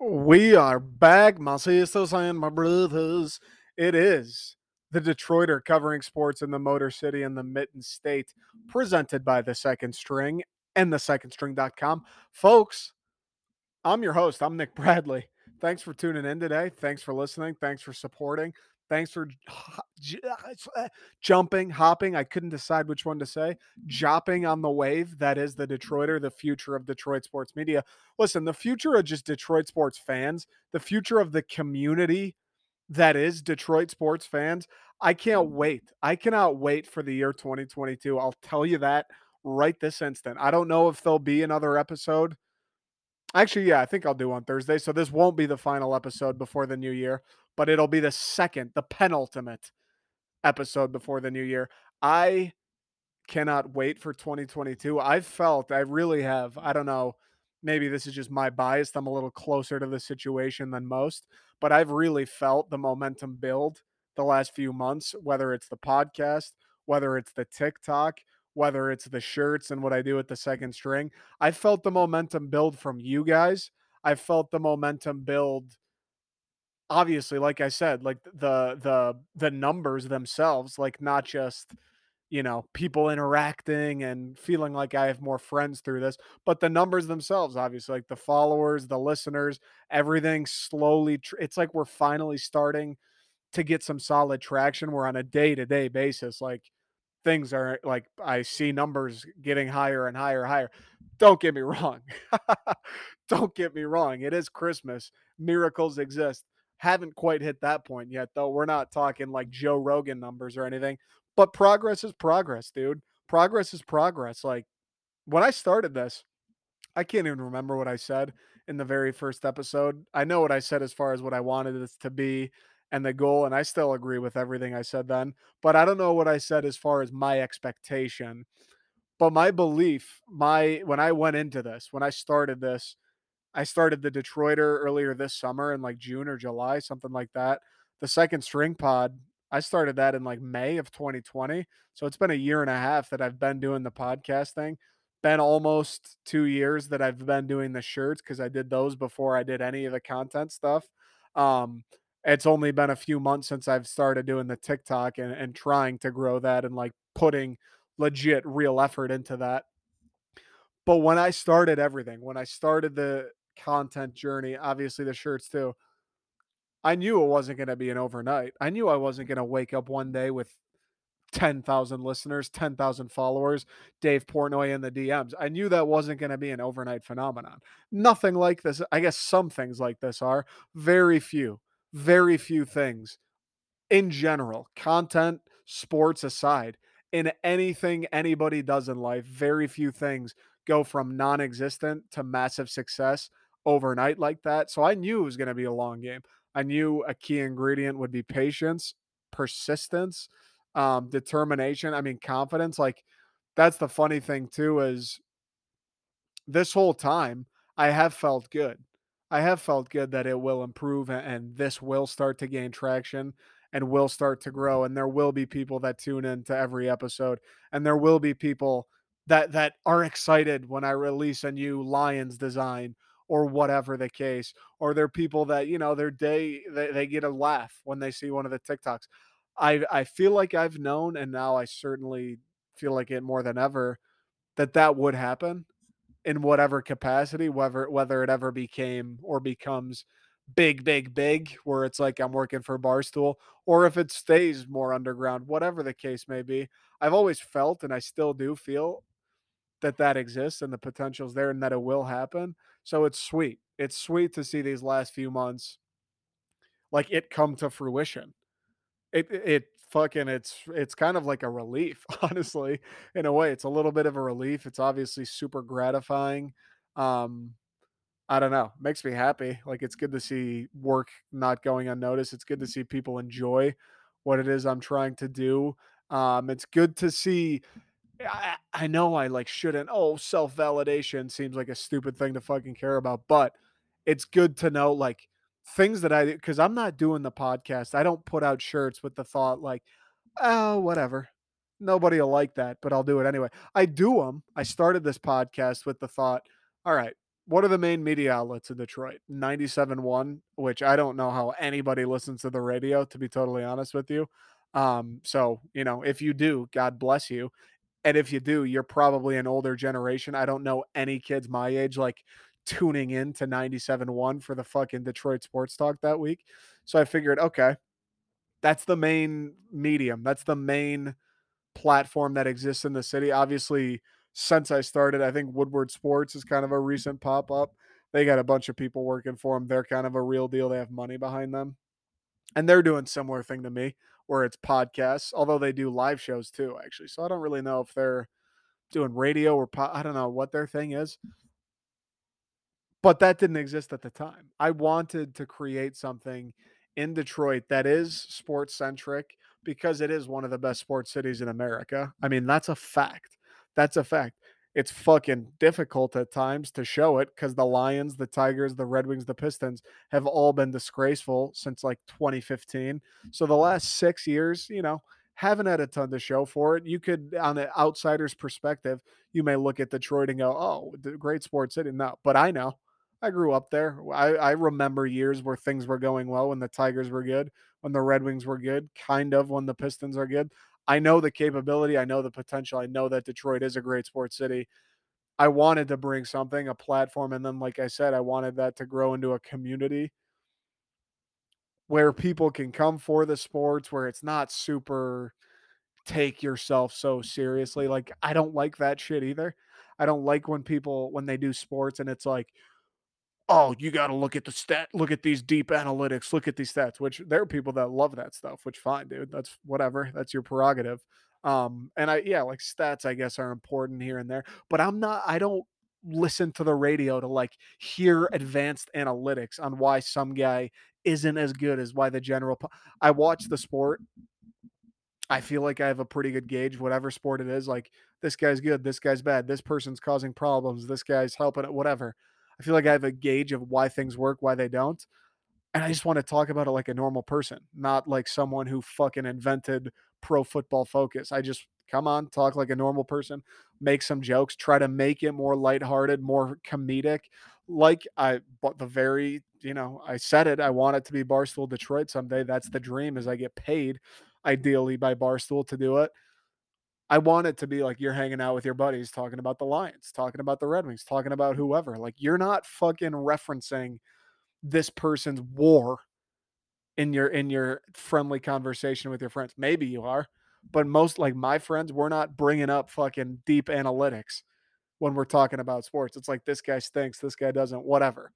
We are back, my sisters and my brothers. It is the Detroiter covering sports in the Motor City and the Mitten State, presented by the Second String and the secondstring.com. Folks, I'm your host. I'm Nick Bradley. Thanks for tuning in today. Thanks for listening. Thanks for supporting. Thanks for eh, jumping, hopping. I couldn't decide which one to say. Jopping on the wave. That is the Detroiter, the future of Detroit sports media. Listen, the future of just Detroit sports fans, the future of the community that is Detroit sports fans. I can't mm. wait. I cannot wait for the year 2022. I'll tell you that right this instant. I don't know if there'll be another episode. Actually, yeah, I think I'll do on Thursday. So this won't be the final episode before the new year, but it'll be the second, the penultimate episode before the new year. I cannot wait for 2022. I've felt, I really have, I don't know, maybe this is just my bias. I'm a little closer to the situation than most, but I've really felt the momentum build the last few months, whether it's the podcast, whether it's the TikTok, whether it's the shirts and what I do at the second string. I felt the mm. momentum build from you guys. I felt the momentum build obviously like I said, like the the the numbers themselves, like not just you know people interacting and feeling like I have more friends through this, but the numbers themselves, obviously, like the followers, the listeners, everything slowly. Tr- it's like we're finally starting to get some solid traction. We're on a day to day basis, like things are like I see numbers getting higher and higher and higher. Don't get me wrong. Don't get me wrong. It is Christmas. Miracles exist. Haven't quite hit that point yet, though. We're not talking like Joe Rogan numbers or anything, but progress is progress, dude. Progress is progress. Like when I started this, I can't even remember what I said in the very first episode. I know what I said as far as what I wanted this to be and the goal. And I still agree with everything I said then, but I don't know what I said as far as my expectation. But my belief, my when I went into this, when I started this, I started the Detroiter earlier this summer in like June or July, something like that. The second string pod, I started that in like May of 2020. So it's been a year and a half that I've been doing the podcast thing. Been almost two years that I've been doing the shirts because I did those before I did any of the content stuff. Um, it's only been a few months since I've started doing the TikTok and, and trying to grow that and like putting legit real effort into that. But when I started everything, when I started the content journey, obviously the shirts too, I knew it wasn't going to be an overnight. I knew I wasn't going to wake up one day with 10,000 listeners, 10,000 followers, Dave Portnoy in the DMs. I knew that wasn't going to be an overnight phenomenon. Nothing like this. I guess some things like this are very few very few things in general, content, sports aside, in anything anybody does in life, very few things go from non existent to massive success overnight like that. So I knew it was going to be a long game. I knew a key ingredient would be patience, persistence, um, determination. I mean, confidence. Like, that's the funny thing, too, is this whole time I have felt good. I have felt good that it will improve and this will start to gain traction and will start to grow and there will be people that tune in to every episode and there will be people that that are excited when I release a new Lions design or whatever the case or there are people that you know their day they, they get a laugh when they see one of the TikToks. I I feel like I've known and now I certainly feel like it more than ever that that would happen in whatever capacity, whether whether it ever became or becomes big, big, big, where it's like I'm working for Barstool, or if it stays more underground, whatever the case may be. I've always felt, and I still do feel, that that exists and the potential's there, and that it will happen. So it's sweet. It's sweet to see these last few months, like it come to fruition. It it fucking it's it's kind of like a relief honestly in a way it's a little bit of a relief it's obviously super gratifying um i don't know makes me happy like it's good to see work not going unnoticed it's good to see people enjoy what it is i'm trying to do um it's good to see I, I know i like shouldn't oh self-validation seems like a stupid thing to fucking care about but it's good to know like things that I because I'm not doing the podcast. I don't put out shirts with the thought like, oh, whatever. nobody will like that, but I'll do it anyway. I do them. I started this podcast with the thought, all right, what are the main media outlets in Detroit? 97.1, which I don't know how anybody listens to the radio, to be totally honest with you. Um, so, you know, if you do, God bless you. And if you do, you're probably an older generation. I don't know any kids my age like tuning in to 97.1 for the fucking Detroit sports talk that week. So I figured, okay, that's the main medium. That's the main platform that exists in the city. Obviously, since I started, I think Woodward Sports is kind of a recent pop up. They got a bunch of people working for them. They're kind of a real deal. They have money behind them. And they're doing similar thing to me where it's podcasts, although they do live shows too, actually. So I don't really know if they're doing radio or po- I don't know what their thing is. But that didn't exist at the time. I wanted to create something in Detroit that is sports centric because it is one of the best sports cities in America. I mean, that's a fact. That's a fact. It's fucking difficult at times to show it because the Lions, the Tigers, the Red Wings, the Pistons have all been disgraceful since like 2015. So the last six years, you know, haven't had a ton to show for it. You could, on an outsider's perspective, you may look at Detroit and go, oh, the great sports city. No, but I know. I grew up there. I, I remember years where things were going well when the Tigers were good, when the Red Wings were good, kind of when the Pistons are good. I know the capability, I know the potential, I know that Detroit is a great sports city. I wanted to bring something, a platform, and then, like I said, I wanted that to grow into a community where people can come for the sports, where it's not super take yourself so seriously. Like, I don't like that shit either. I don't like when people, when they do sports and it's like, oh, you got to look at the stat, look at these deep analytics, look at these stats, which there are people that love that stuff, which fine, dude. That's whatever. That's your prerogative. Um, and I, yeah, like stats, I guess, are important here and there, but I'm not, I don't listen to the radio to like hear advanced analytics on why some guy isn't as good as why the general. I watch the sport. I feel like I have a pretty good gauge, whatever sport it is. Like this guy's good, this guy's bad, this person's causing problems, this guy's helping it, whatever. I feel like I have a gauge of why things work, why they don't. And I just want to talk about it like a normal person, not like someone who fucking invented pro football focus. I just come on, talk like a normal person, make some jokes, try to make it more lighthearted, more comedic. Like I but the very, you know, I said it, I want it to be Barstool Detroit someday. That's the dream is I get paid ideally by Barstool to do it. I want it to be like you're hanging out with your buddies talking about the Lions, talking about the Red Wings, talking about whoever. Like you're not fucking referencing this person's WAR in your in your friendly conversation with your friends. Maybe you are, but most like my friends, we're not bringing up fucking deep analytics when we're talking about sports. It's like this guy stinks, this guy doesn't, whatever.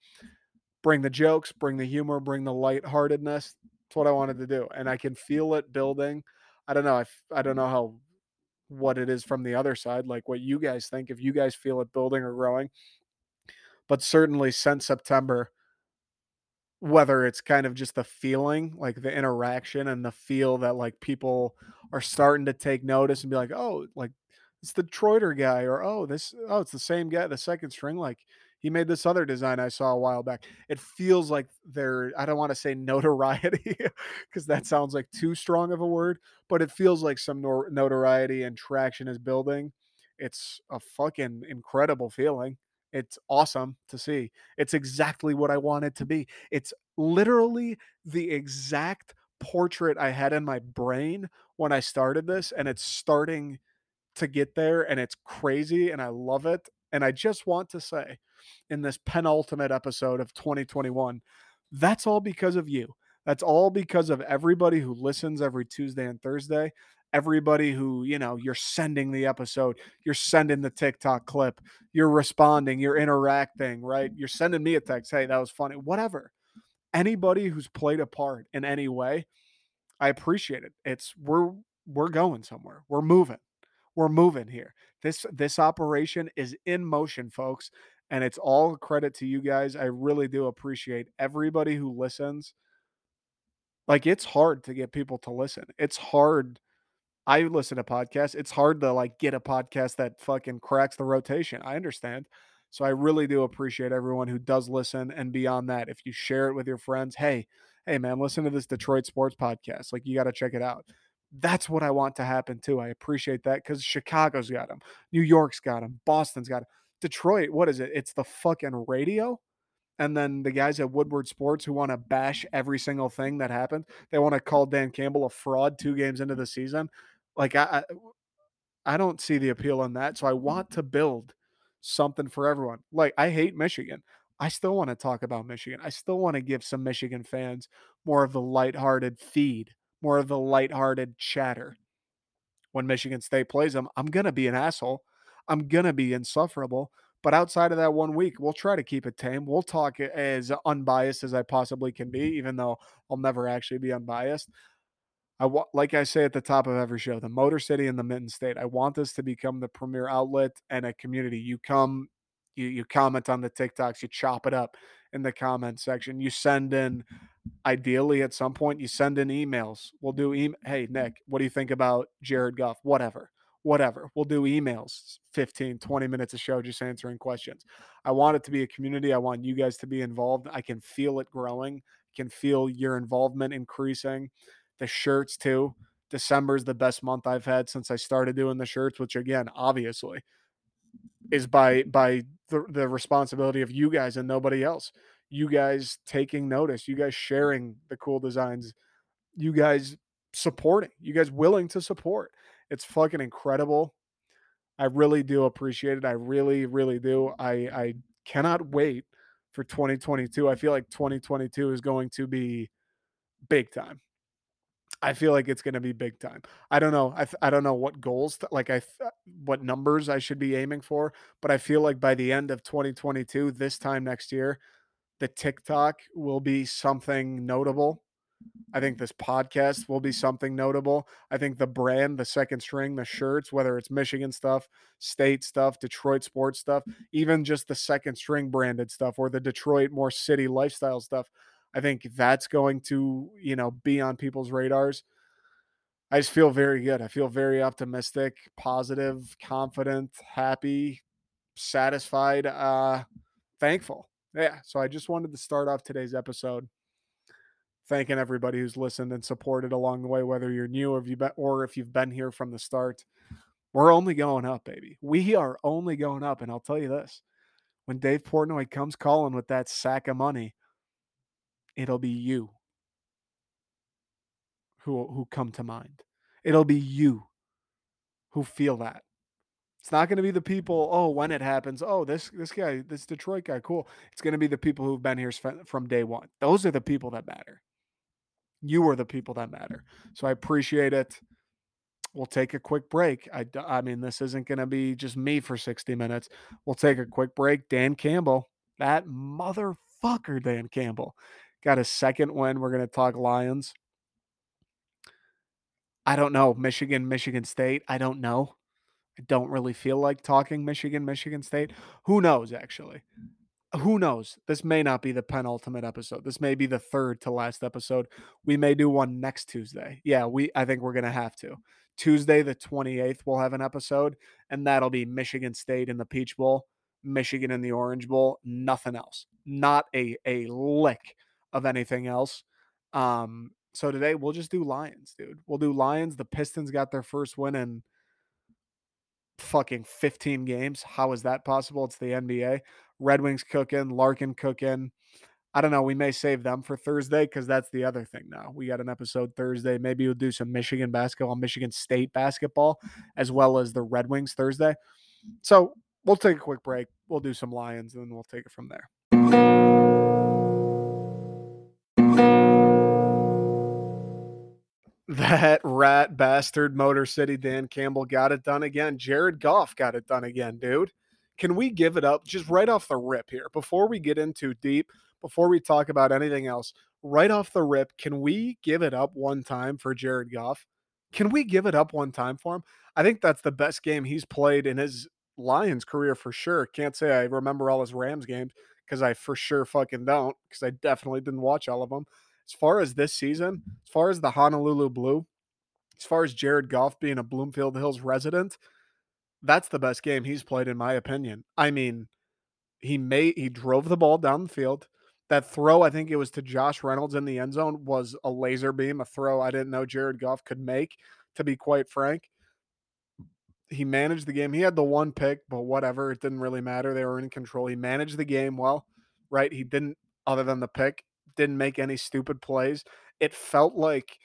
Bring the jokes, bring the humor, bring the lightheartedness. That's what I wanted to do, and I can feel it building. I don't know. I, I don't know how what it is from the other side, like what you guys think, if you guys feel it building or growing. But certainly since September, whether it's kind of just the feeling, like the interaction and the feel that like people are starting to take notice and be like, oh, like it's the Troiter guy, or oh, this, oh, it's the same guy, the second string. Like he made this other design I saw a while back. It feels like they're, I don't want to say notoriety because that sounds like too strong of a word, but it feels like some nor- notoriety and traction is building. It's a fucking incredible feeling. It's awesome to see. It's exactly what I want it to be. It's literally the exact portrait I had in my brain when I started this, and it's starting to get there, and it's crazy, and I love it. And I just want to say, in this penultimate episode of 2021, that's all because of you. That's all because of everybody who listens every Tuesday and Thursday. Everybody who, you know, you're sending the episode, you're sending the TikTok clip, you're responding, you're interacting, right? You're sending me a text, hey, that was funny, whatever. Anybody who's played a part in any way, I appreciate it. It's we're we're going somewhere. We're moving. We're moving here. This this operation is in motion, folks and it's all credit to you guys. I really do appreciate everybody who listens. Like it's hard to get people to listen. It's hard. I listen to podcasts. It's hard to like get a podcast that fucking cracks the rotation. I understand. So I really do appreciate everyone who does listen and beyond that, if you share it with your friends, hey, hey man, listen to this Detroit sports podcast. Like you got to check it out. That's what I want to happen too. I appreciate that because Chicago's got them, New York's got them, Boston's got him. Detroit, what is it? It's the fucking radio. And then the guys at Woodward Sports who want to bash every single thing that happened. They want to call Dan Campbell a fraud two games into the season. Like I, I, I don't see the appeal in that. So I mm. want to build something for everyone. Like I hate Michigan. I still want to talk about Michigan. I still want to give some Michigan fans more of the lighthearted feed, more of the lighthearted chatter. When Michigan State plays them, I'm going to be an asshole. I'm going to be insufferable. But outside of that one week, we'll try to keep it tame. We'll talk as unbiased as I possibly can be, even though I'll never actually be unbiased. I want, like I say at the top of every show, the Motor City and the Mitten State. I want this to become the premier outlet and a community. You come you you comment on the TikToks, you chop it up in the comment section. You send in ideally at some point you send in emails. We'll do email. Hey Nick, what do you think about Jared Goff? Whatever. Whatever. We'll do emails, 15, 20 minutes of show just answering questions. I want it to be a community. I want you guys to be involved. I can feel it growing. I can feel your involvement increasing. The shirts too. December is the best month I've had since I started doing the shirts, which again, obviously, is by by the, the responsibility of you guys and nobody else you guys taking notice you guys sharing the cool designs you guys supporting you guys willing to support it's fucking incredible i really do appreciate it i really really do i i cannot wait for 2022 i feel like 2022 is going to be big time I feel like it's going to be big time. I don't know. I, th- I don't know what goals, to, like I, th- what numbers I should be aiming for, but I feel like by the end of 2022, this time next year, the TikTok will be something notable. I think this podcast will be something notable. I think the brand, the second string, the shirts, whether it's Michigan stuff, state stuff, Detroit sports stuff, even just the second string branded stuff or the Detroit more city lifestyle stuff. I think that's going to, you know, be on people's radars. I just feel very good. I feel very optimistic, positive, confident, happy, satisfied, uh, thankful. Yeah. So I just wanted to start off today's episode thanking everybody who's listened and supported along the way, whether you're new or if you've been, or if you've been here from the start. We're only going up, baby. We are only going up. And I'll tell you this when Dave Portnoy comes calling with that sack of money, it'll be you who who come to mind. It'll be you who feel that. It's not going to be the people, oh, when it happens, oh, this this guy, this Detroit guy, cool. It's going to be the people who've been here from day 1. Those are the people that matter. You are the people that matter. So I appreciate it. We'll take a quick break. I, I mean, this isn't going to be just me for 60 minutes. We'll take a quick break. Dan Campbell, that motherfucker, Dan Campbell, got a second win. We're going to talk Lions. I don't know. Michigan, Michigan State. I don't know. I don't really feel like talking Michigan, Michigan State. Who knows, actually? Who knows? This may not be the penultimate episode. This may be the third to last episode. We may do one next Tuesday. Yeah, we I think we're gonna have to. Tuesday the 28th, we'll have an episode, and that'll be Michigan State in the Peach Bowl, Michigan in the Orange Bowl, nothing else. Not a a lick of anything else. Um, so today we'll just do Lions, dude. We'll do Lions. The Pistons got their first win in fucking 15 games. How is that possible? It's the NBA. Red Wings cooking, Larkin cooking. I don't know. We may save them for Thursday because that's the other thing now. We got an episode Thursday. Maybe we'll do some Michigan basketball, Michigan State basketball, as well as the Red Wings Thursday. So we'll take a quick break. We'll do some Lions and then we'll take it from there. That rat bastard Motor City Dan Campbell got it done again. Jared Goff got it done again, dude. Can we give it up just right off the rip here before we get into deep, before we talk about anything else? Right off the rip, can we give it up one time for Jared Goff? Can we give it up one time for him? I think that's the best game he's played in his Lions career for sure. Can't say I remember all his Rams games because I for sure fucking don't because I definitely didn't watch all of them as far as this season, as far as the Honolulu Blue, as far as Jared Goff being a Bloomfield Hills resident, that's the best game he's played in my opinion. I mean, he made he drove the ball down the field. That throw, I think it was to Josh Reynolds in the end zone, was a laser beam, a throw I didn't know Jared Goff could make, to be quite frank. He managed the game. He had the one pick, but whatever. It didn't really matter. They were in control. He managed the game well, right? He didn't, other than the pick, didn't make any stupid plays. It felt like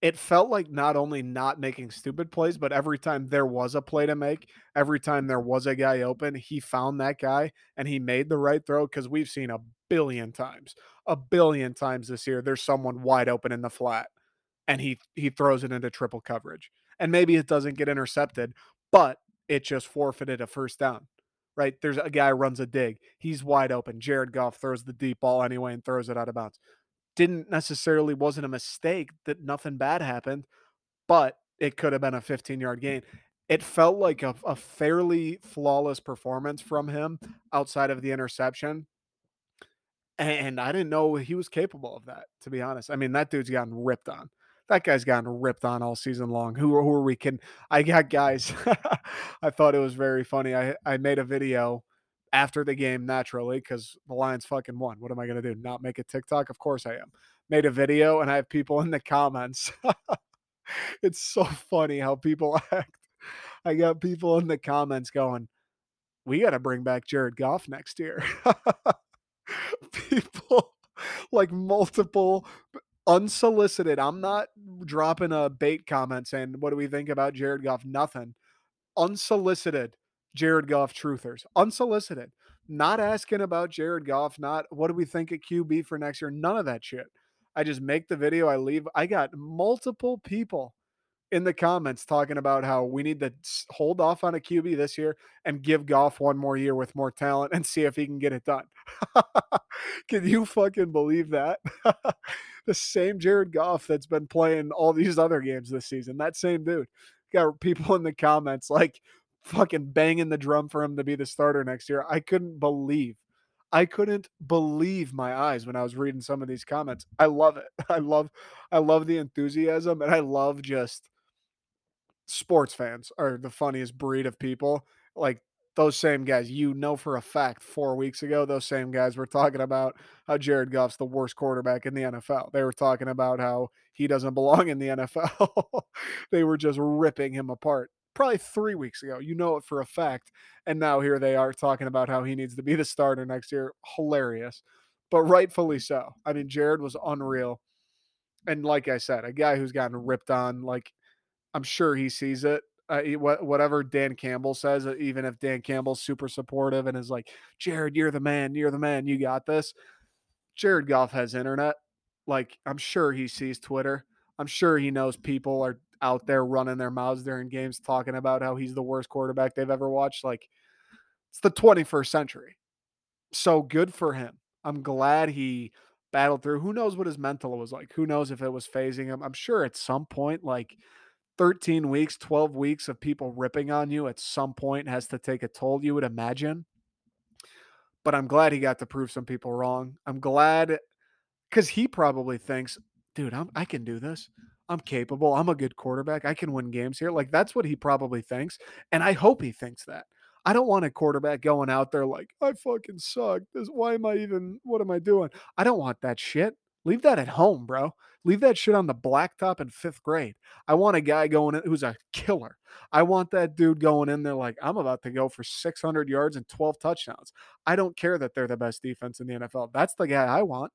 it felt like not only not making stupid plays, but every time there was a play to make, every time there was a guy open, he found that guy and he made the right throw. Cause we've seen a billion times, a billion times this year, there's someone wide open in the flat and he he throws it into triple coverage. And maybe it doesn't get intercepted, but it just forfeited a first down. Right? There's a guy runs a dig. He's wide open. Jared Goff throws the deep ball anyway and throws it out of bounds didn't necessarily wasn't a mistake that nothing bad happened, but it could have been a 15 yard gain. It felt like a, a fairly flawless performance from him outside of the interception. And I didn't know he was capable of that, to be honest. I mean, that dude's gotten ripped on. That guy's gotten ripped on all season long. Who, who are we can? I got guys. I thought it was very funny. I, I made a video after the game naturally because the Lions fucking won. What am I going to do? Not make a TikTok? Of course I am. Made a video and I have people in the comments. it's so funny how people act. I got people in the comments going, we got to bring back Jared Goff next year. people like multiple unsolicited. I'm not dropping a bait comment saying, what do we think about Jared Goff? Nothing. Unsolicited Jared Goff truthers, unsolicited, not asking about Jared Goff, not what do we think at QB for next year, none of that shit. I just make the video, I leave. I got multiple people in the comments talking about how we need to hold off on a QB this year and give Goff one more year with more talent and see if he can get it done. can you fucking believe that? the same Jared Goff that's been playing all these other games this season, that same dude. Got people in the comments like, fucking banging the drum for him to be the starter next year. I couldn't believe. I couldn't believe my eyes when I was reading some of these comments. I love it. I love I love the enthusiasm and I love just sports fans are the funniest breed of people. Like those same guys, you know for a fact, four weeks ago, those same guys were talking about how Jared Goff's the worst quarterback in the NFL. They were talking about how he doesn't belong in the NFL. they were just ripping him apart probably three weeks ago. You know it for a fact. And now here they are talking about how he needs to be the starter next year. Hilarious, but rightfully so. I mean, Jared was unreal. And like I said, a guy who's gotten ripped on, like I'm sure he sees it. Uh, whatever Dan Campbell says, uh, even if Dan Campbell's super supportive and is like, Jared, you're the man, you're the man, you got this. Jared Goff has internet. Like, I'm sure he sees Twitter. I'm sure he knows people are out there running their mouths during games talking about how he's the worst quarterback they've ever watched. Like it's the 21st century. So good for him. I'm glad he battled through. Who knows what his mental was like? Who knows if it was phasing him? I'm sure at some point, like 13 weeks, 12 weeks of people ripping on you at some point has to take a toll, you would imagine. But I'm glad he got to prove some people wrong. I'm glad because he probably thinks, dude, I'm, I can do this. I'm capable. I'm a good quarterback. I can win games here. Like that's what he probably thinks. And I hope he thinks that. I don't want a quarterback going out there like, I fucking suck. This why am I even what am I doing? I don't want that shit. Leave that at home, bro. Leave that shit on the blacktop in fifth grade. I want a guy going in who's a killer. I want that dude going in there like, I'm about to go for 600 yards and 12 touchdowns. I don't care that they're the best defense in the NFL. That's the guy I want.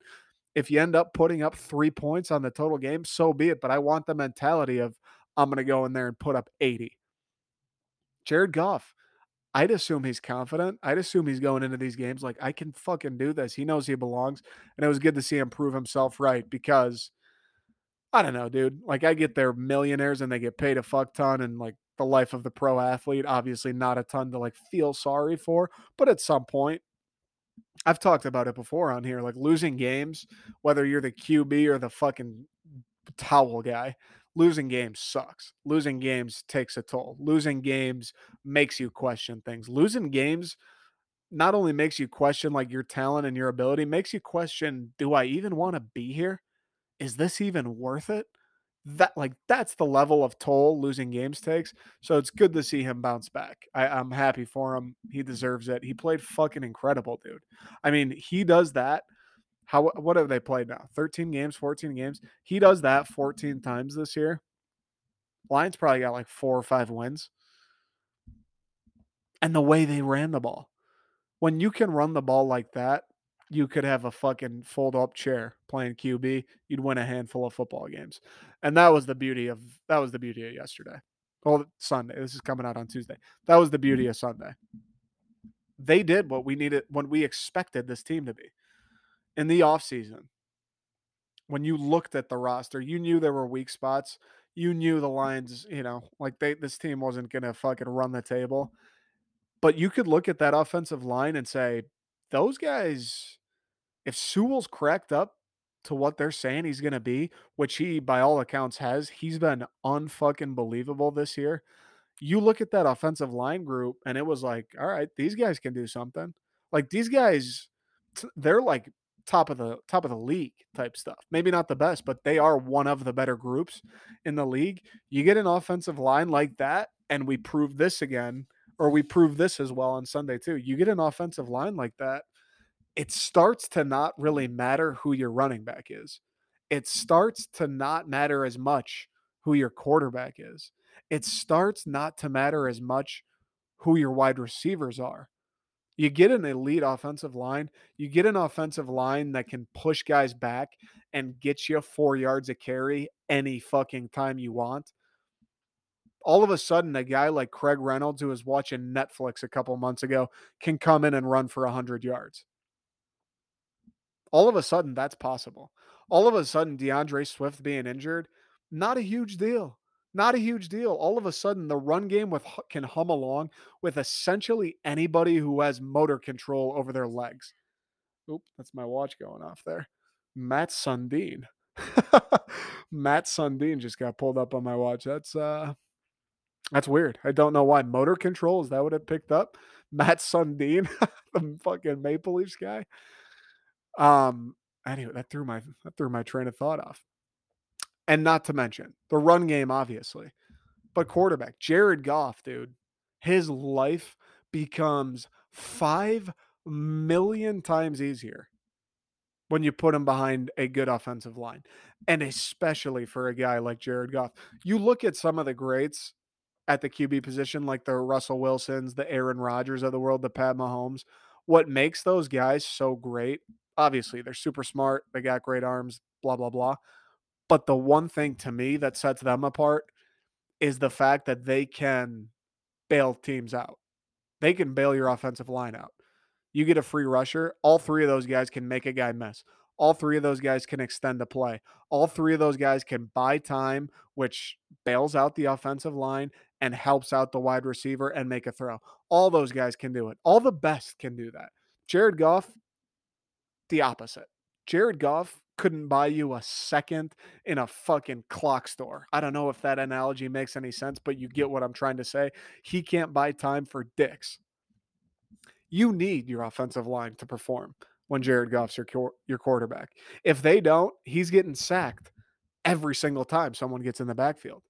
If you end up putting up three points on the total game, so be it. But I want the mentality of I'm going to go in there and put up 80. Jared Goff, I'd assume he's confident. I'd assume he's going into these games like I can fucking do this. He knows he belongs, and it was good to see him prove himself right because I don't know, dude. Like I get they're millionaires and they get paid a fuck ton, and like the life of the pro athlete, obviously not a ton to like feel sorry for, but at some point I've talked about it before on here, like losing games, whether you're the QB or the fucking towel guy, losing games sucks. Losing games takes a toll. Losing games makes you question things. Losing games not only makes you question like your talent and your ability, makes you question, do I even want to be here? Is this even worth it? that like that's the level of toll losing games takes. So it's good to see him bounce back. I, I'm happy for him. He deserves it. He played fucking incredible, dude. I mean, he does that. How what have they played now? 13 games, 14 games. Mm. He does that 14 times this year. Lions probably got like four or five wins. And the way they ran the ball. When you can run the ball like that, you could have a fucking fold up chair playing QB. You'd win a handful of football games. And that was the beauty of that was the beauty of yesterday. Well, Sunday. This is coming out on Tuesday. That was the beauty mm. of Sunday. They did what we needed, what we expected this team to be. In the offseason, when you looked at the roster, you knew there were weak spots. You knew the mm. Lions, you know, like they this team wasn't gonna fucking run the table. But you could look at that offensive line and say, those guys, if Sewell's cracked up to what they're saying he's going to be, which he, by all accounts, has, he's been unfucking believable this year. You look at that offensive line group, and it was like, all right, these guys can do something. Like these guys, they're like top of the top of the league type stuff. Maybe not the best, but they are one of the better groups in the league. You get an offensive line like that, and we prove this again or we prove this as well on Sunday too. You get an offensive line like that, it starts to not really matter who your running back is. It starts to not matter as much who your quarterback is. It starts not to matter as much who your wide receivers are. You get an elite offensive line, you get an offensive line that can push guys back and get you four yards of carry any fucking time you want all of a sudden a guy like Craig Reynolds who was watching Netflix a couple months ago can come in and run for 100 yards. All of a sudden that's possible. All of a sudden D'Andre Swift being injured, not a huge deal. Not a huge deal. All of a sudden the run game with can hum along with essentially anybody who has motor control over their legs. Oop, that's my watch going off there. Matt Sundin. Matt Sundin just got pulled up on my watch. That's uh that's weird. I don't know why. Motor control is that what it picked up? Matt Sundin, the fucking Maple Leafs guy. Um. Anyway, that threw my that threw my train of thought off. And not to mention the run game, obviously, but quarterback Jared Goff, dude, his life becomes five million times easier when you put him behind a good offensive line, and especially for a guy like Jared Goff. You look at some of the greats at the QB position, like the Russell Wilsons, the Aaron Rodgers of the world, the Pat Mahomes. What makes those guys so great? Obviously, they're super smart. They got great arms, blah, blah, blah. But the one thing to me that sets them apart is the fact that they can bail teams out. They can bail your offensive line out. You get a free rusher, all three of those guys can make a guy miss. All three of those guys can extend the play. All three of those guys can buy time, which bails out the offensive line and helps out the wide receiver and make a throw. All those guys can do it. All the best can do that. Jared Goff, the opposite. Jared Goff couldn't buy you a second in a fucking clock store. I don't know if that analogy makes any sense, but you mm. get what I'm trying to say. He can't buy time for dicks. You need your offensive line to perform when Jared Goff's your your quarterback. If they don't, he's getting sacked every single time someone gets in the backfield.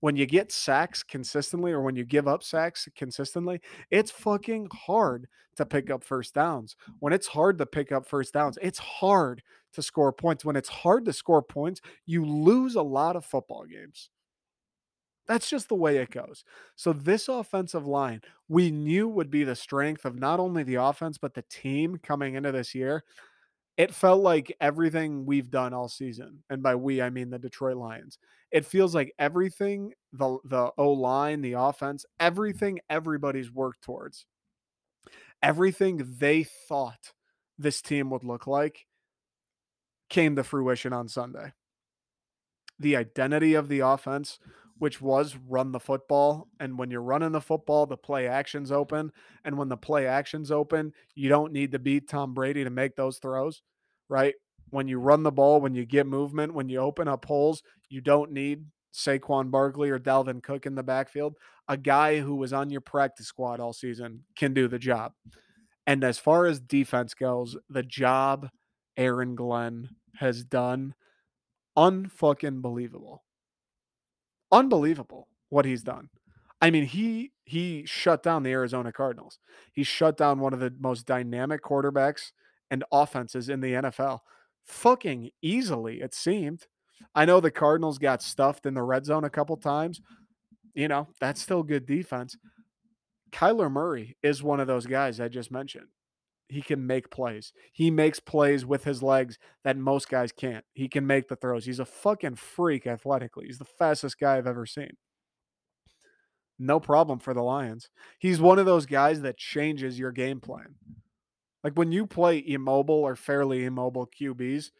When you get sacks consistently or when you give up sacks consistently, it's fucking hard to pick up first downs. When it's hard to pick up first downs, it's hard to score points. When it's hard to score points, you lose a lot of football games. That's just the way it goes. So, this offensive line, we knew would be the strength of not only the offense, but the team coming into this year. It felt like everything we've done all season, and by we, I mean the Detroit Lions. It feels like everything the, the O line, the offense, everything everybody's worked towards, everything they thought this team would look like came to fruition on Sunday. The identity of the offense which was run the football. And when you're running the football, the play action's open. And when the play action's open, you don't need to beat Tom Brady to make those throws, right? When you run the ball, when you get movement, when you open up holes, you don't need Saquon Barkley or Dalvin Cook in the backfield. A guy who was on your practice squad all season can do the job. And as far as defense goes, the job Aaron Glenn has done, unfucking believable unbelievable what he's done. I mean, he he shut down the Arizona Cardinals. He shut down one of the most dynamic quarterbacks and offenses in the NFL. Fucking easily, it seemed. I know the Cardinals got stuffed in the red zone a couple times. You know, that's still good defense. Kyler Murray is one of those guys I just mentioned. He can make plays. He makes plays with his legs that most guys can't. He can make the throws. He's a fucking freak athletically. He's the fastest guy I've ever seen. No problem for the Lions. He's one of those guys that changes your game plan. Like when you play immobile or fairly immobile QBs,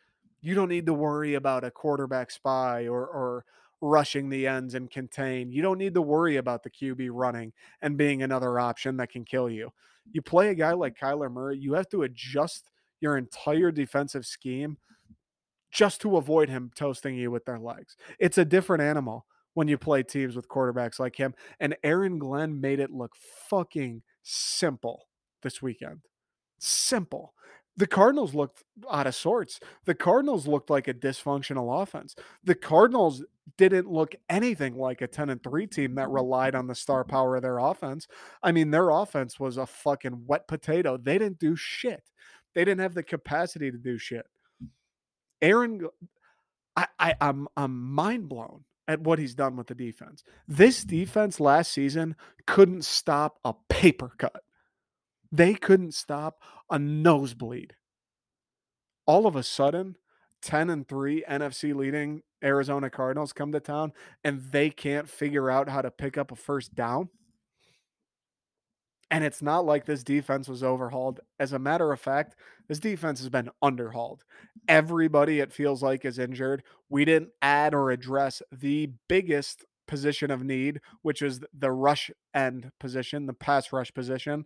you don't need to worry about a quarterback spy or or rushing the ends and contain. You don't need to worry about the QB running and being another option that can kill you. You play a guy like Kyler Murray, you have to adjust your entire defensive scheme just to avoid him toasting you with their legs. It's a different animal when you play teams with quarterbacks like him. And Aaron Glenn made it look fucking simple this weekend. Simple. The Cardinals looked out of sorts. The Cardinals looked like a dysfunctional offense. The Cardinals didn't look anything like a 10 and 3 team that mm-hmm. relied on the star power of their offense. I mean, their offense was a fucking wet potato. They didn't do shit. They didn't have the capacity to do shit. Aaron I, I I'm I'm mind blown at what he's done with the defense. This defense last season couldn't stop a paper cut. They couldn't stop a nosebleed. All of a sudden, 10 and 3 NFC leading Arizona Cardinals come to town and they can't figure out how to pick up a first down. And it's not like this defense was overhauled. As a matter of fact, this defense has been underhauled. Everybody, it feels like, is injured. We didn't add or address the biggest position of need, which is the rush end position, the pass rush position.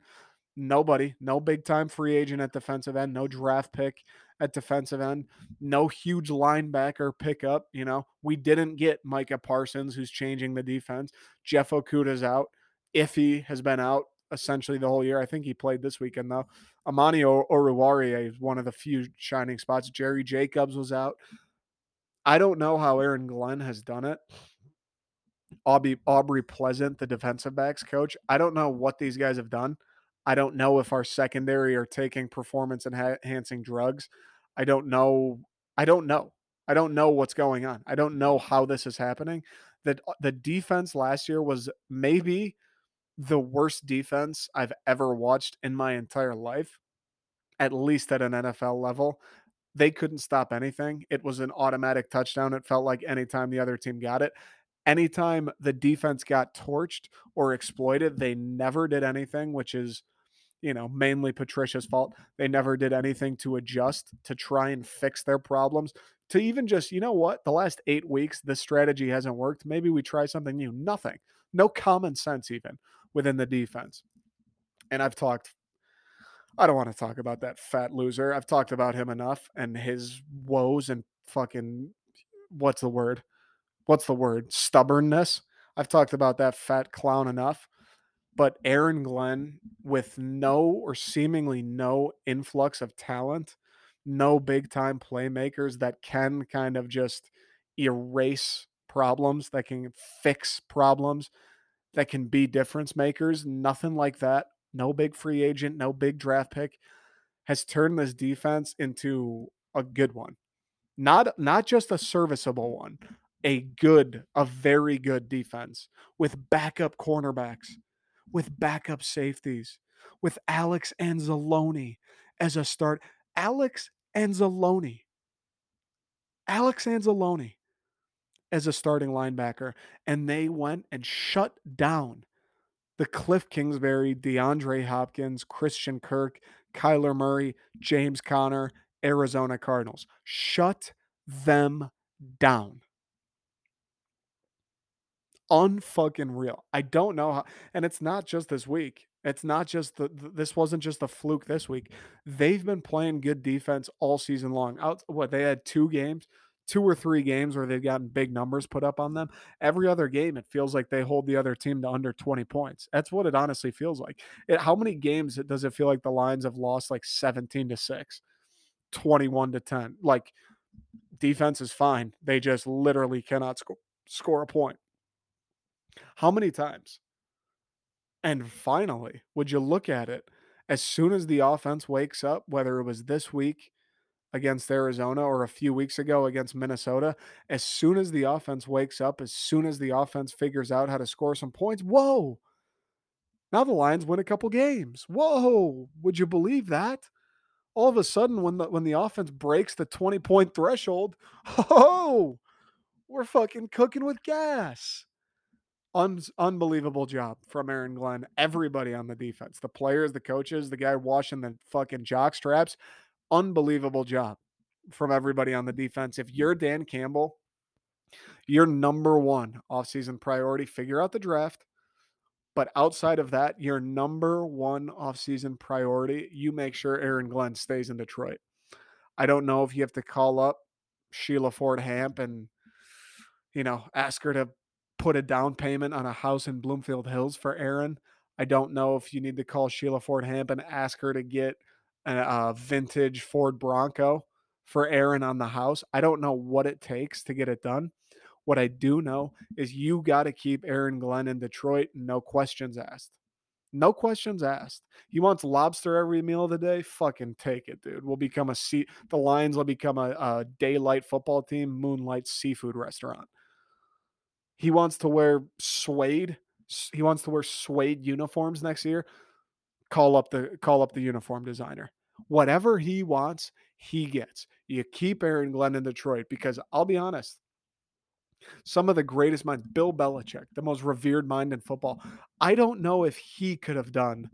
Nobody, no big time free agent at defensive end, no draft pick at defensive end, no huge linebacker pickup. You know, we didn't get Micah Parsons, who's changing the defense. Jeff Okudah's out. Iffy has been out essentially the whole year. I think he played this weekend though. Amani Oruwariye is one of the few shining spots. Jerry Jacobs was out. I don't know how Aaron Glenn has done it. Aubrey, Aubrey Pleasant, the defensive backs coach. I don't know what these guys have done. I don't know if our secondary are taking performance enhancing drugs. I don't know. I don't know. I don't know what's going on. I don't know how this is happening. That uh, the defense last year was maybe the worst defense I've ever watched in my entire life, at least at an NFL level. They couldn't stop anything. It was an automatic touchdown. It felt like anytime the other team got it. Anytime the defense got torched or exploited, they never did anything, which is you know, mainly Patricia's fault. They never did anything to adjust to try and fix their problems. To even just, you know what, the last eight weeks, this strategy hasn't worked. Maybe we try something new. Nothing. No common sense, even within the defense. And I've talked, I don't want to talk about that fat loser. I've talked about him enough and his woes and fucking, what's the word? What's the word? Stubbornness. I've talked about that fat clown enough. But Aaron Glenn, with no or seemingly no influx of talent, no big time playmakers that can kind of just erase problems, that can fix problems, that can be difference makers, nothing like that. No big free agent, no big draft pick has turned this defense into a good one. Not not just a serviceable one, a good, a very good defense with backup cornerbacks with backup safeties, with Alex Anzalone as a start. Alex Anzalone. Alex Anzalone as a starting linebacker. And they went and shut down the Cliff Kingsbury, DeAndre Hopkins, Christian Kirk, Kyler Murray, James Conner, Arizona Cardinals. Shut them down unfucking real. I don't know how, and it's not just this week. It's not just the, this wasn't just a fluke this week. They've been playing good defense all season long. Out what they had two games, two or three games where they've gotten big numbers put up on them. Every other game, it feels like they hold the other team to under 20 points. That's what it honestly feels like. It, how many games does it feel like the Lions have lost like 17 to 6, 21 to 10? Like defense is fine. They just literally cannot sco- score a point. How many times? And finally, would you look at it As soon as the offense wakes up, whether it was this week against Arizona or a few weeks ago against Minnesota, as soon as the offense wakes up, as soon as the offense figures out how to score some points, whoa. Now the Lions win a couple games. Whoa, would you believe that? All of a sudden, when the when the offense breaks the 20 point threshold, oh, we're fucking cooking with gas. Un- unbelievable job from Aaron Glenn. Everybody on the defense, the players, the coaches, the guy washing the fucking jock straps. Unbelievable job from everybody on the defense. If you're Dan Campbell, your number one offseason priority, figure out the draft. But outside of that, your number one offseason priority, you make sure Aaron Glenn stays in Detroit. I don't know if you have to call up Sheila Ford Hamp and, you know, ask her to put a down payment on a house in Bloomfield Hills for Aaron. I don't know if you need to call Sheila Ford Hamp and ask her to get a, a vintage Ford Bronco for Aaron on the house. I don't know what it takes to get it done. What I do know is you got to keep Aaron Glenn in Detroit, no questions asked. No questions asked. He wants lobster every meal of the day. Fucking take it, dude. We'll become a sea. The Lions will become a, a daylight football team, moonlight seafood restaurant. He wants to wear suede. He wants to wear suede uniforms next year. Call up the call up the uniform designer. Whatever he wants, he gets. You keep Aaron Glenn in Detroit because I'll be honest, some of the greatest minds, Bill Belichick, the most revered mind in football. I don't know if he could have done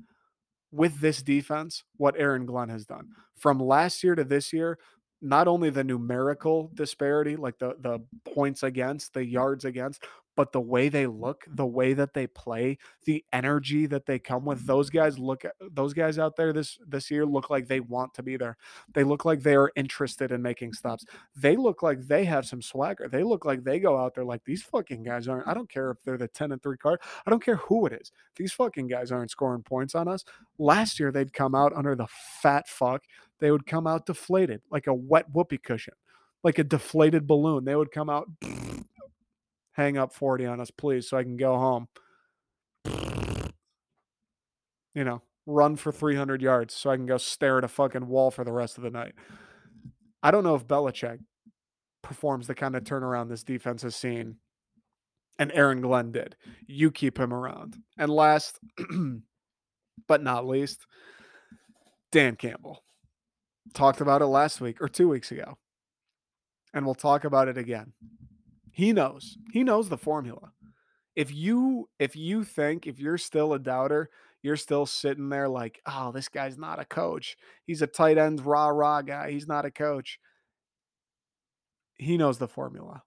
with this defense what Aaron Glenn has done. From last year to this year, not only the numerical disparity, like the the points against, the yards against, but the way they look, the way that they play, the energy that they come with. Mm-hmm. Those guys look those guys out there this this year look like they want to be there. They look like they are interested in making stops. They look like they have some swagger. They look like they go out there like these fucking guys aren't. I don't care if they're the 10 and 3 card. I don't care who it is. These fucking guys aren't scoring points on us. Last year they'd come out under the fat fuck they would come out deflated like a wet whoopee cushion, like a deflated balloon. They would come out, hang up 40 on us, please, so I can go home. You know, run for 300 yards so I can go stare at a fucking wall for the rest of the night. I don't know if Belichick performs the kind of turnaround this defense has seen. And Aaron Glenn did. You keep him around. And last, but not least, Dan Campbell talked about it last week or two weeks ago. And we'll talk about it again. He knows. He knows the formula. If you if you think if you're still a doubter, you're still sitting there like, "Oh, this guy's not a coach. He's a tight end rah rah guy. He's not a coach." He knows the formula.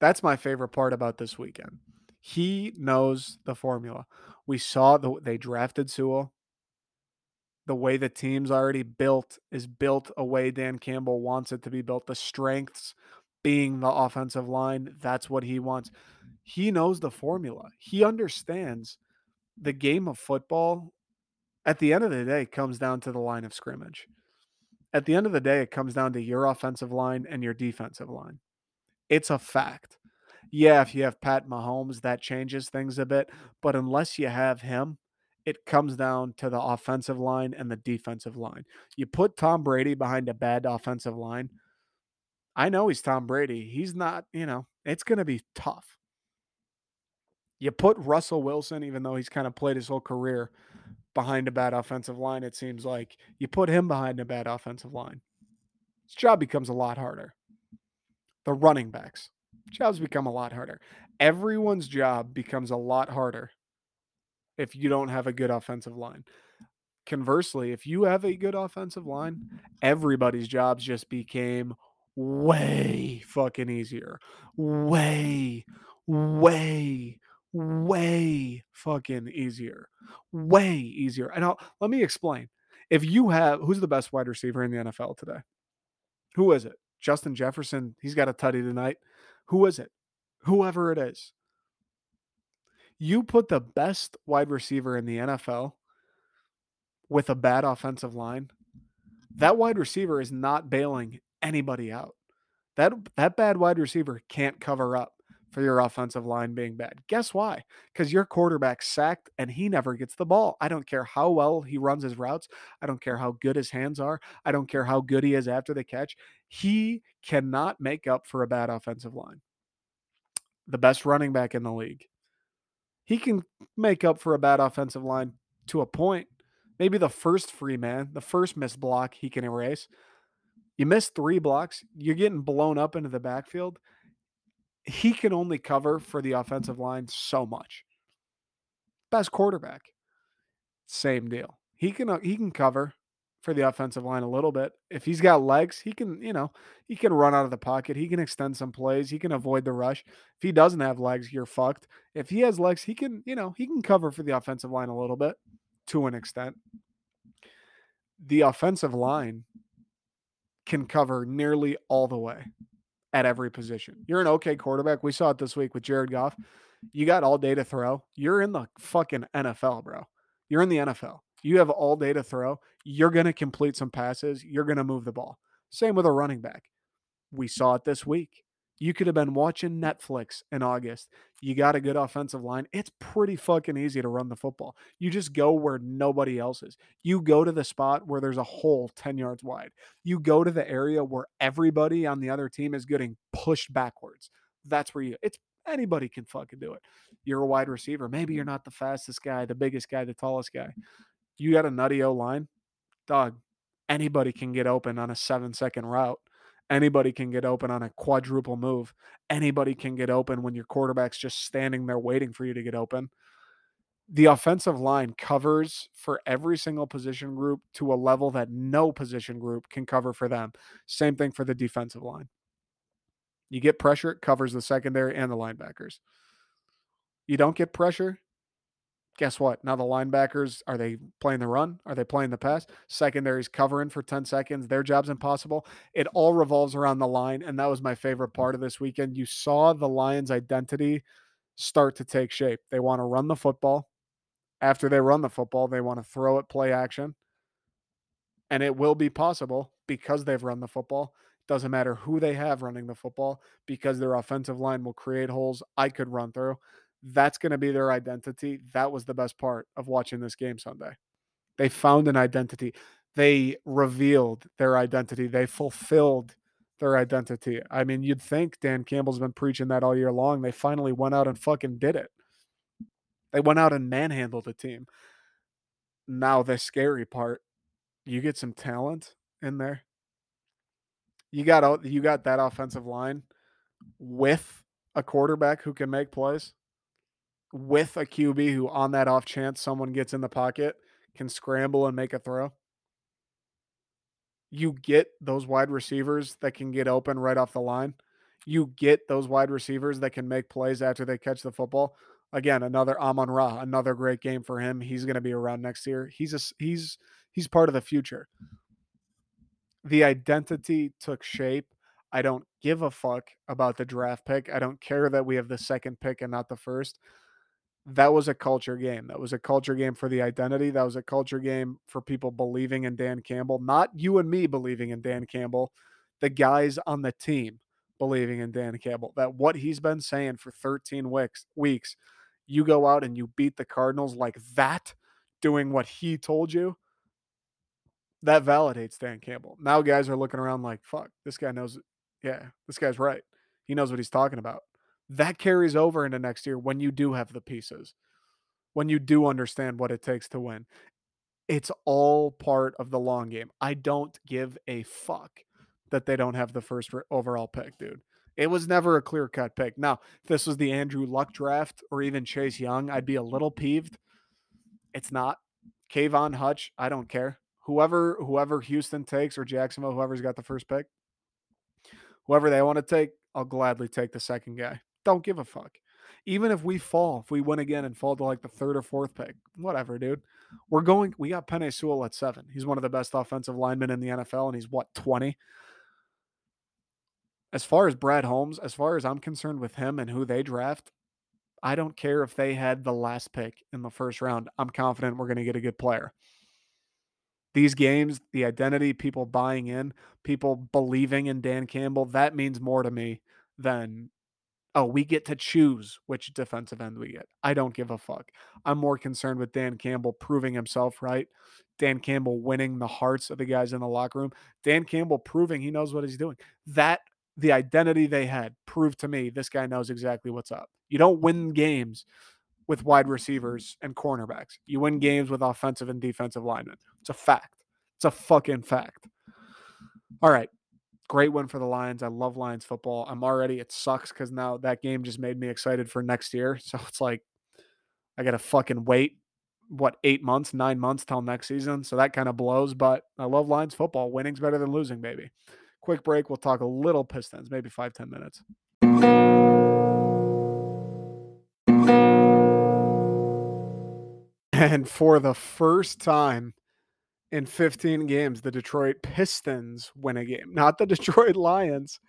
That's my favorite part about this weekend. He knows the formula. We saw the they drafted Sewell the way the team's already built is built a way Dan Campbell wants it to be built. The strengths being the offensive line, that's what he wants. He knows the formula. He understands the game of football at the end of the day comes down to the line of scrimmage. At the end of the day, it comes down to your offensive line and your defensive line. It's a fact. Yeah, if you have Pat Mahomes, that changes things a bit. But unless you have him, it comes down to the offensive line and the defensive line. You put Tom Brady behind a bad offensive line. I know he's Tom Brady. He's not, you know, it's going to be tough. You put Russell Wilson, even though he's kind of played his whole career behind a bad offensive line, it seems like you put him behind a bad offensive line. His job becomes a lot harder. The running backs, jobs become a lot harder. Everyone's job becomes a lot harder if you don't have a good offensive line. Conversely, if you have a good offensive line, everybody's jobs just became way fucking easier. Way, way, way fucking easier. Way easier. And I'll, let me explain. If you have, who's the best wide receiver in the NFL today? Who is it? Justin Jefferson. He's got a tutty tonight. Who is it? Whoever it is you put the best wide receiver in the NFL with a bad offensive line, that wide receiver is not bailing anybody out. That that bad wide receiver can't cover up for your offensive line being bad. Guess why? Because your quarterback sacked and he never gets the ball. I don't care how well he runs his routes. I don't care how good his hands are. I don't care how good he is after the catch. He cannot make up for a bad offensive line. The best running back in the league. He can make up for a bad offensive line to a point. Maybe the first free man, the first missed block, he can erase. You miss three blocks, you're getting blown up into the backfield he can only cover for the offensive line so much. Best quarterback, same deal. He can uh, he can cover for the offensive line a little bit. If he's got legs, he can, you know, he can run out of the pocket. He can extend some plays. He can avoid the rush. If he doesn't have legs, you're fucked. If he has legs, he can, you know, he can cover for the offensive line a little bit to an extent. The offensive line can cover nearly all the way at every position. You're an okay quarterback. We saw it this week with Jared Goff. You got all day to throw. You're in the fucking NFL, bro. You're in the NFL. You have all day to throw. You're going to complete some passes. You're going to move the ball. Same with a running back. We saw it this week. You could have been watching Netflix in August. You got a good offensive line. It's pretty fucking easy to run the football. You just go where nobody else is. You go to the spot where there's a hole 10 yards wide. You go to the area where everybody on the other team is getting pushed backwards. That's where you, it's anybody can fucking do it. You're a wide receiver. Maybe you're not the fastest guy, the biggest guy, the tallest guy. You got a nutty O line, dog. Anybody can get open on a seven second route Anybody can get open on a quadruple move. Anybody can get open when your quarterback's just standing there waiting for you to get open. The offensive line covers for every single position group to a level that no position group can cover for them. Same thing for the defensive line. You get pressure, it covers the secondary and the linebackers. You don't get pressure, guess what? Now the linebackers are they playing the run? Are they playing the pass? Secondary's covering for 10 seconds. Their job's impossible. It mm-hmm. all revolves around the line. And that was my favorite part of this weekend. You saw the Lions' identity start to take shape. They want to run the football. After they run the football, they want to throw it play action. And it will be possible because they've run the football. Doesn't matter who they have running the football because their offensive line will create holes I could run through that's going to be their identity. That was the best part of watching this game Sunday. They found an identity. They revealed their identity. They fulfilled their identity. I mean, you'd think Dan Campbell's been preaching that all year long. They finally went out and fucking did it. They went out and manhandled the team. Now, the scary part, you get some talent in there. You got you got that offensive line with a quarterback who can make plays with a QB who, on that off chance someone gets in the pocket, can scramble and make a throw. You get those wide receivers that can get open right off the line. You get those wide receivers that can make plays after they catch the football. Again, another Amon Ra, another great game for him. He's going to be around next year. He's a, he's he's part of the future. The identity took shape. I don't give a fuck about the draft pick. I don't care that we have the second pick and not the first that was a culture game. That was a culture game for the identity. That was a culture game for people believing in Dan Campbell, not you and me believing in Dan Campbell, the guys on the team believing in Dan Campbell. That what he's been saying for 13 weeks, weeks, you go out and you beat the Cardinals like that, doing what he told you. That validates Dan Campbell. Now guys are looking around like, fuck, this guy knows. Yeah, this guy's right. He knows what he's talking about that carries over into next year when you do have the pieces, when you do understand what it takes to win. It's all part of the long game. I don't give a fuck that they don't have the first overall pick, dude. It was never a clear cut pick. Now, if this was the Andrew Luck draft or even Chase Young, I'd be a little peeved. It's not. Kayvon Hutch, I don't care. Whoever whoever Houston takes or Jacksonville, whoever's got the first pick, whoever they want to take, I'll gladly take the second guy. Don't give a fuck. Even if we fall, if we win again and fall to like the third or fourth pick, whatever, dude. We're going. We got Penei Sewell at seven. He's one of the best offensive linemen in the NFL, and he's what twenty. As far as Brad Holmes, as far as I'm concerned with him and who they draft, I don't care if they had the last pick in the first round. I'm confident we're going to get a good player. These games, the identity, people buying in, people believing in Dan Campbell, that means more to me than oh, we get to choose which defensive end we get. I don't give a fuck. I'm more concerned with Dan Campbell proving himself right. Dan Campbell winning the hearts of the guys in the locker room. Dan Campbell proving he knows what he's doing. That the identity they had proved to me this guy knows exactly what's up. You don't win games with wide receivers and cornerbacks. You win games with offensive and defensive linemen. It's a fact. It's a fucking fact. All right. Great win for the Lions. I love Lions football. I'm already, it sucks because now that game just made me excited for next year. So it's like, I got to fucking wait, what, eight months, nine months till next season. So that kind of blows. But I love Lions football. Winning's better than losing, baby. Quick break. We'll talk a little Pistons, maybe five ten minutes. And for the first time in 15 games, the Detroit Pistons win a game. Not the Detroit Lions,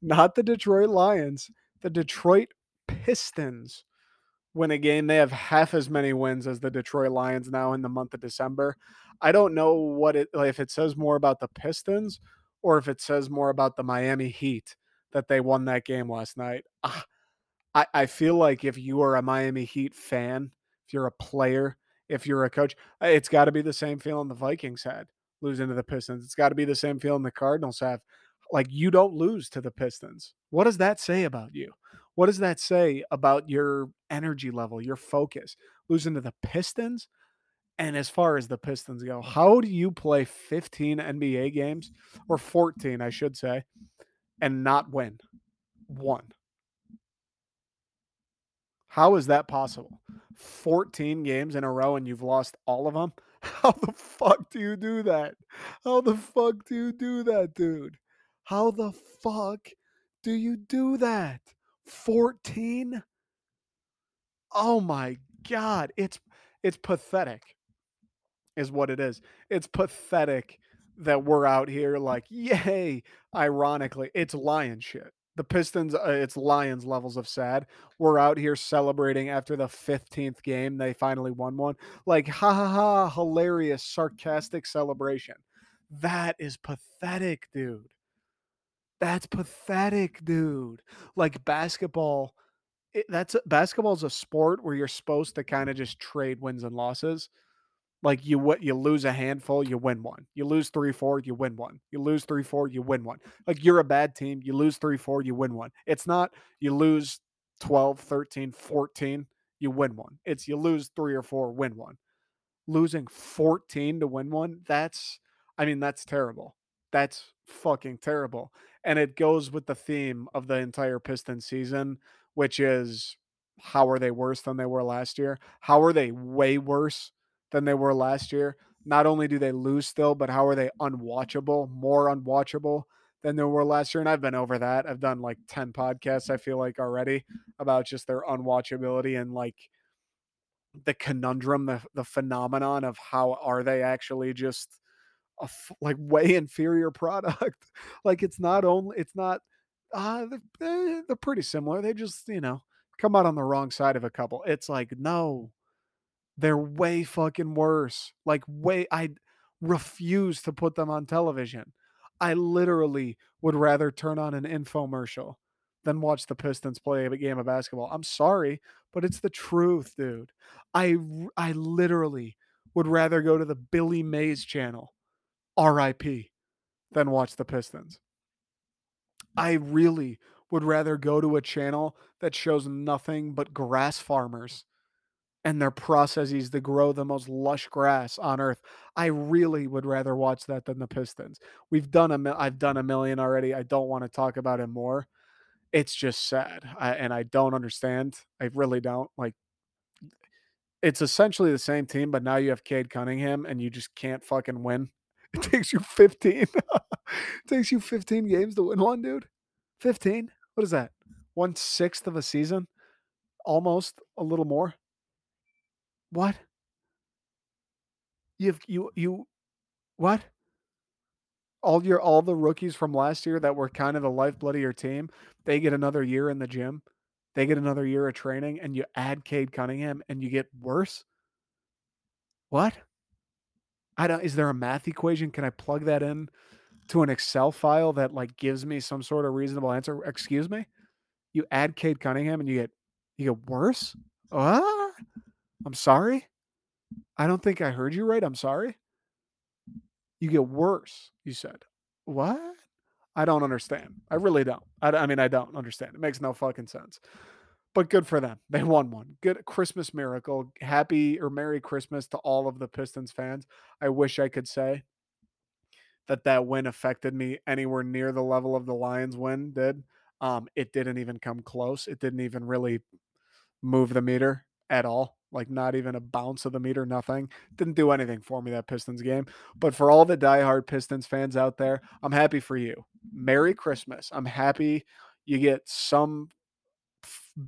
not the Detroit Lions, the Detroit Pistons win a game. They have half as many wins as the Detroit Lions now in the month of December. I don't know what it if it says more about the Pistons or if it says more about the Miami Heat that they won that game last night. Ah, I, I feel like if you are a Miami Heat fan, if you're a player, if you're a coach, uh, it's got to be the same feeling the Vikings had losing to the Pistons. It's got to be the same feeling the Cardinals have. Like you don't lose to the Pistons. What does that say about you? What does that say about your energy level, your focus? Losing to the Pistons? And as far as the Pistons go, how do you play 15 NBA games or 14, I should say, and not win one? How is that possible? 14 games in a row and you've lost all of them? How the fuck do you do that? How the fuck do you do that, dude? How the fuck do you do that? 14? Oh my god, it's it's pathetic. Is what it is. It's pathetic that we're out here like, yay, ironically, it's lion shit the Pistons, uh, it's Lions levels of sad. We're out here celebrating after the 15th game. They finally won one. Like, ha ha ha, hilarious, sarcastic celebration. That is pathetic, dude. That's pathetic, dude. Like basketball, it, that's basketball is a sport where you're supposed to kind of just trade wins and losses. Like you what you lose a handful, you win one. You lose three, four, you win one. You lose three, four, you win one. Like you're a bad team, you lose three, four, you win one. It's not you lose 12, 13, 14, you win one. It's you lose three or four, win one. Losing 14 to win one, that's I mean, that's terrible. That's fucking terrible. And it goes with the theme of the entire Piston season, which is how are they worse than they were last year? How are they way worse than they were last year. Not only do they lose still, but how are they unwatchable, more unwatchable than they were last year? And I've been over that. I've done like 10 podcasts, I feel like already about just their unwatchability and like the conundrum, the, the phenomenon of how are they actually just a f- like way inferior product. like it's not only, it's not, uh, they're, they're pretty similar. They just, you know, come out on the wrong side of a couple. It's like, no, they're way fucking worse. Like way I refuse to put them on television. I literally would rather turn on an infomercial than watch the Pistons play a game of basketball. I'm sorry, but it's the truth, dude. I I literally would rather go to the Billy Mays channel, RIP, than watch the Pistons. I really would rather go to a channel that shows nothing but grass farmers and their processes to grow the most lush grass on earth. I really would rather watch that than the Pistons. We've done a I've done a million already. I don't want to talk about it more. It's just sad. I, and I don't understand. I really don't. Like it's essentially the same team, but now you have Cade Cunningham and you just can't fucking win. It takes you 15. it takes you 15 games to win one, dude. 15? What is that? One sixth of a season? Almost a little more. What? You've you you what? All your all the rookies from last year that were kind of the lifeblood of your team, they get another year in the gym. They get another year of training, and you add Cade Cunningham, and you get worse. What? I don't. Is there a math equation? Can I plug that in to an Excel file that like gives me some sort of reasonable answer? Excuse me. You add Cade Cunningham and you get you get worse? Ah, I'm sorry. I don't think I heard you right. I'm sorry. You get worse, you said. What? I don't understand. I really don't. I, I mean, I don't understand. It makes no fucking sense. But good for them. They won one. Good Christmas miracle. Happy or Merry Christmas to all of the Pistons fans. I wish I could say that that win affected me anywhere near the level of the Lions win did. Um, it didn't even come close. It didn't even really move the meter at all. Like not even a bounce of the meter, nothing. Didn't do anything for me that Pistons game. But for all the diehard Pistons fans out there, I'm happy for you. Merry Christmas. I'm happy you get some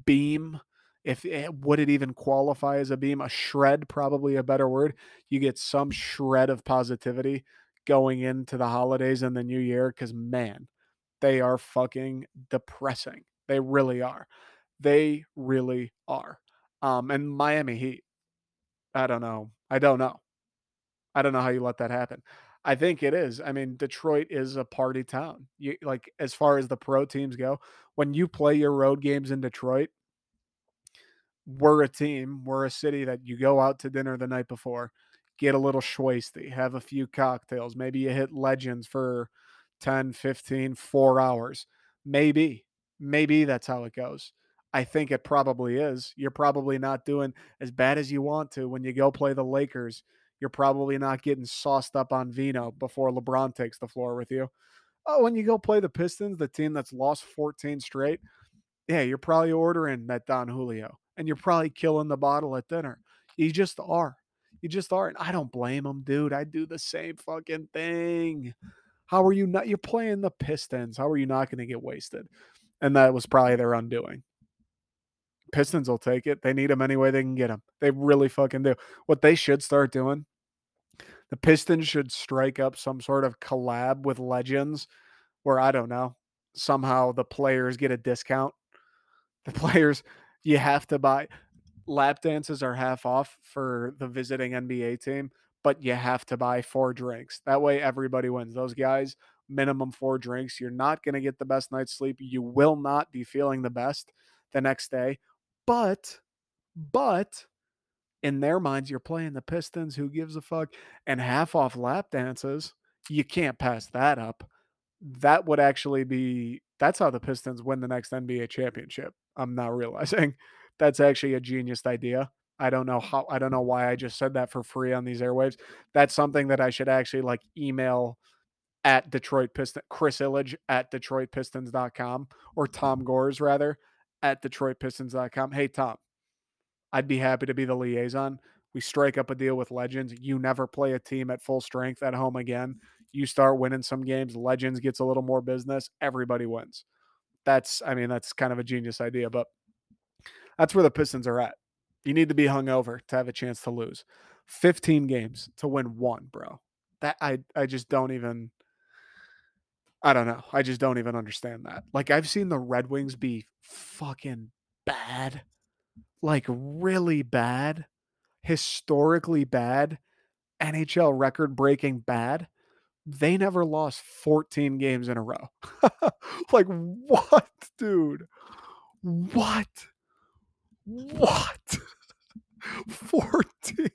beam if it, would it even qualify as a beam a shred probably a better word you get some shred of positivity going into the holidays and the new year because man they are fucking depressing they really are they really are um and miami heat i don't know i don't know i don't know how you let that happen i think it is i mean detroit is a party town you like as far as the pro teams go when you play your road games in detroit we're a team, we're a city that you go out to dinner the night before, get a little schwasty, have a few cocktails. Maybe you hit legends for 10, 15, four hours. Maybe, maybe that's how it goes. I think it probably is. You're probably not doing as bad as you want to when you go play the Lakers. You're probably not getting sauced up on vino before LeBron takes the floor with you. Oh, when you go play the Pistons, the team that's lost 14 straight, yeah, you're probably ordering that Don Julio and you're probably killing the bottle at dinner. You just are. You just are. And I don't blame them, dude. I do the same fucking thing. How are you not? You're playing the Pistons. How are you not going to get wasted? And that was probably their undoing. Pistons will take it. They need them any way they can get them. They really fucking do. What they should start doing, the Pistons should strike up some sort of collab with Legends where I don't know, somehow the players get a discount. The players, you have to buy lap dances are half off for the visiting NBA team, but you have to buy four drinks. That way everybody wins. Those guys, minimum four drinks. You're not going to get the best night's sleep. You will not be feeling the best the next day. But, but in their minds, you're playing the Pistons. Who gives a fuck? And half off lap dances. You can't pass that up. That would actually be that's how the Pistons win the next NBA championship. I'm not realizing that's actually a genius idea. I don't know how I don't know why I just said that for free on these airwaves. That's something that I should actually like email at Detroit Piston Chris Ilitch at DetroitPistons.com or Tom Gores rather at DetroitPistons.com. Hey Tom, I'd be happy to be the liaison. We strike up a deal with Legends. You never play a team at full strength at home again. You start winning some games, Legends gets a little more business, everybody wins. That's I mean, that's kind of a genius idea, but that's where the Pistons are at. You need to be hungover to have a chance to lose. 15 games to win one, bro. That I I just don't even I don't know. I just don't even understand that. Like I've seen the Red Wings be fucking bad. Like really bad. Historically bad. NHL record breaking bad. They never lost 14 games in a row. like what, dude? What? What? 14.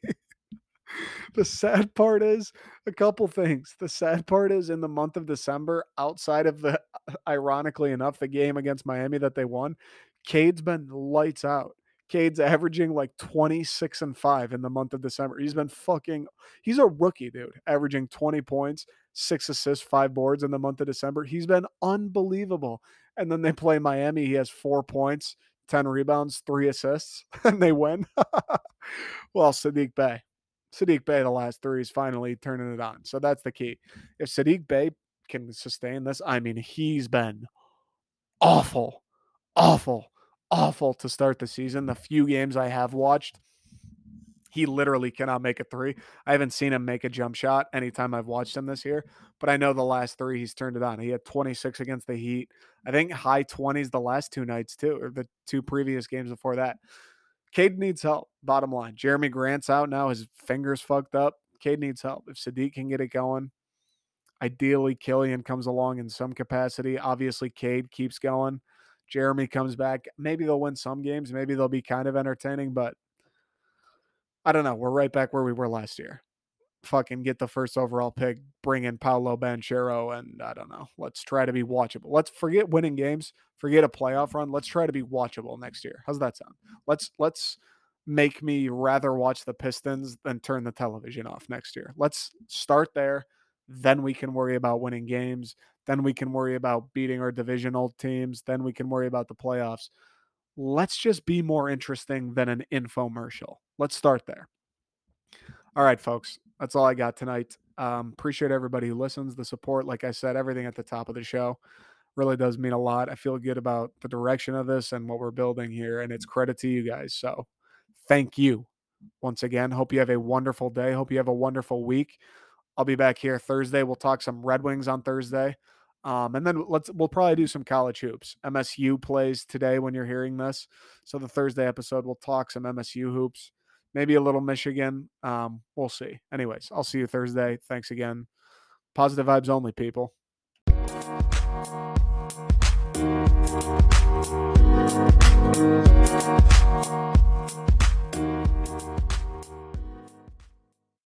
the sad part is a couple things. The sad part is in the month of December, outside of the ironically enough, the game against Miami that they won, Cade's been lights out. Cade's averaging like 26 and 5 in the month of December. He's been fucking he's a rookie, dude, averaging 20 points, 6 assists, 5 boards in the month of December. He's been unbelievable. And then they play Miami, he has 4 points, 10 rebounds, 3 assists, and they win. well, Saddiq Bey. Saddiq Bey the last 3 is finally turning it on. So that's the key. If Saddiq Bey can sustain this, I mean, he's been awful. Awful awful to start the season. The few games I have watched, he literally cannot make a three. I haven't seen him make a jump shot anytime I've watched him this year, but I know the last three he's turned it on. He had 26 against the Heat. I think high 20s the last two nights too, or the two previous games before that. Cade needs help. Bottom line, Jerami Grant's out now. His fingers fucked up. Cade needs help. If Saddiq can get it going, ideally Killian comes along in some capacity. Obviously, Cade keeps going Jeremy comes back. Maybe they'll win some games. Maybe they'll be kind of entertaining, but I don't know. We're right back where we were last year. Fucking get the first overall pick, bring in Paolo Banchero, and I don't know. Let's try to be watchable. Let's forget winning games, forget a playoff run. Let's try to be watchable next year. How's that sound? Let's let's make me rather watch the Pistons than turn the television off next year. Let's start there. Then we can worry about winning games. Then we can worry about beating our divisional teams. Then we can worry about the playoffs. Let's just be more interesting than an infomercial. Let's start there. All right, folks. That's all I got tonight. Um, appreciate everybody who listens, the support. Like I said, everything at the top of the show really does mean a lot. I feel good about the direction of this and what we're building here, and it's credit to you guys. So thank you once again. Hope you have a wonderful day. Hope you have a wonderful week. I'll be back here Thursday. We'll talk some Red Wings on Thursday. Um, and then let's we'll probably do some college hoops. MSU plays today when you're hearing this. So the Thursday episode we'll talk some MSU hoops, maybe a little Michigan. Um, we'll see. Anyways, I'll see you Thursday. Thanks again. Positive vibes only, people.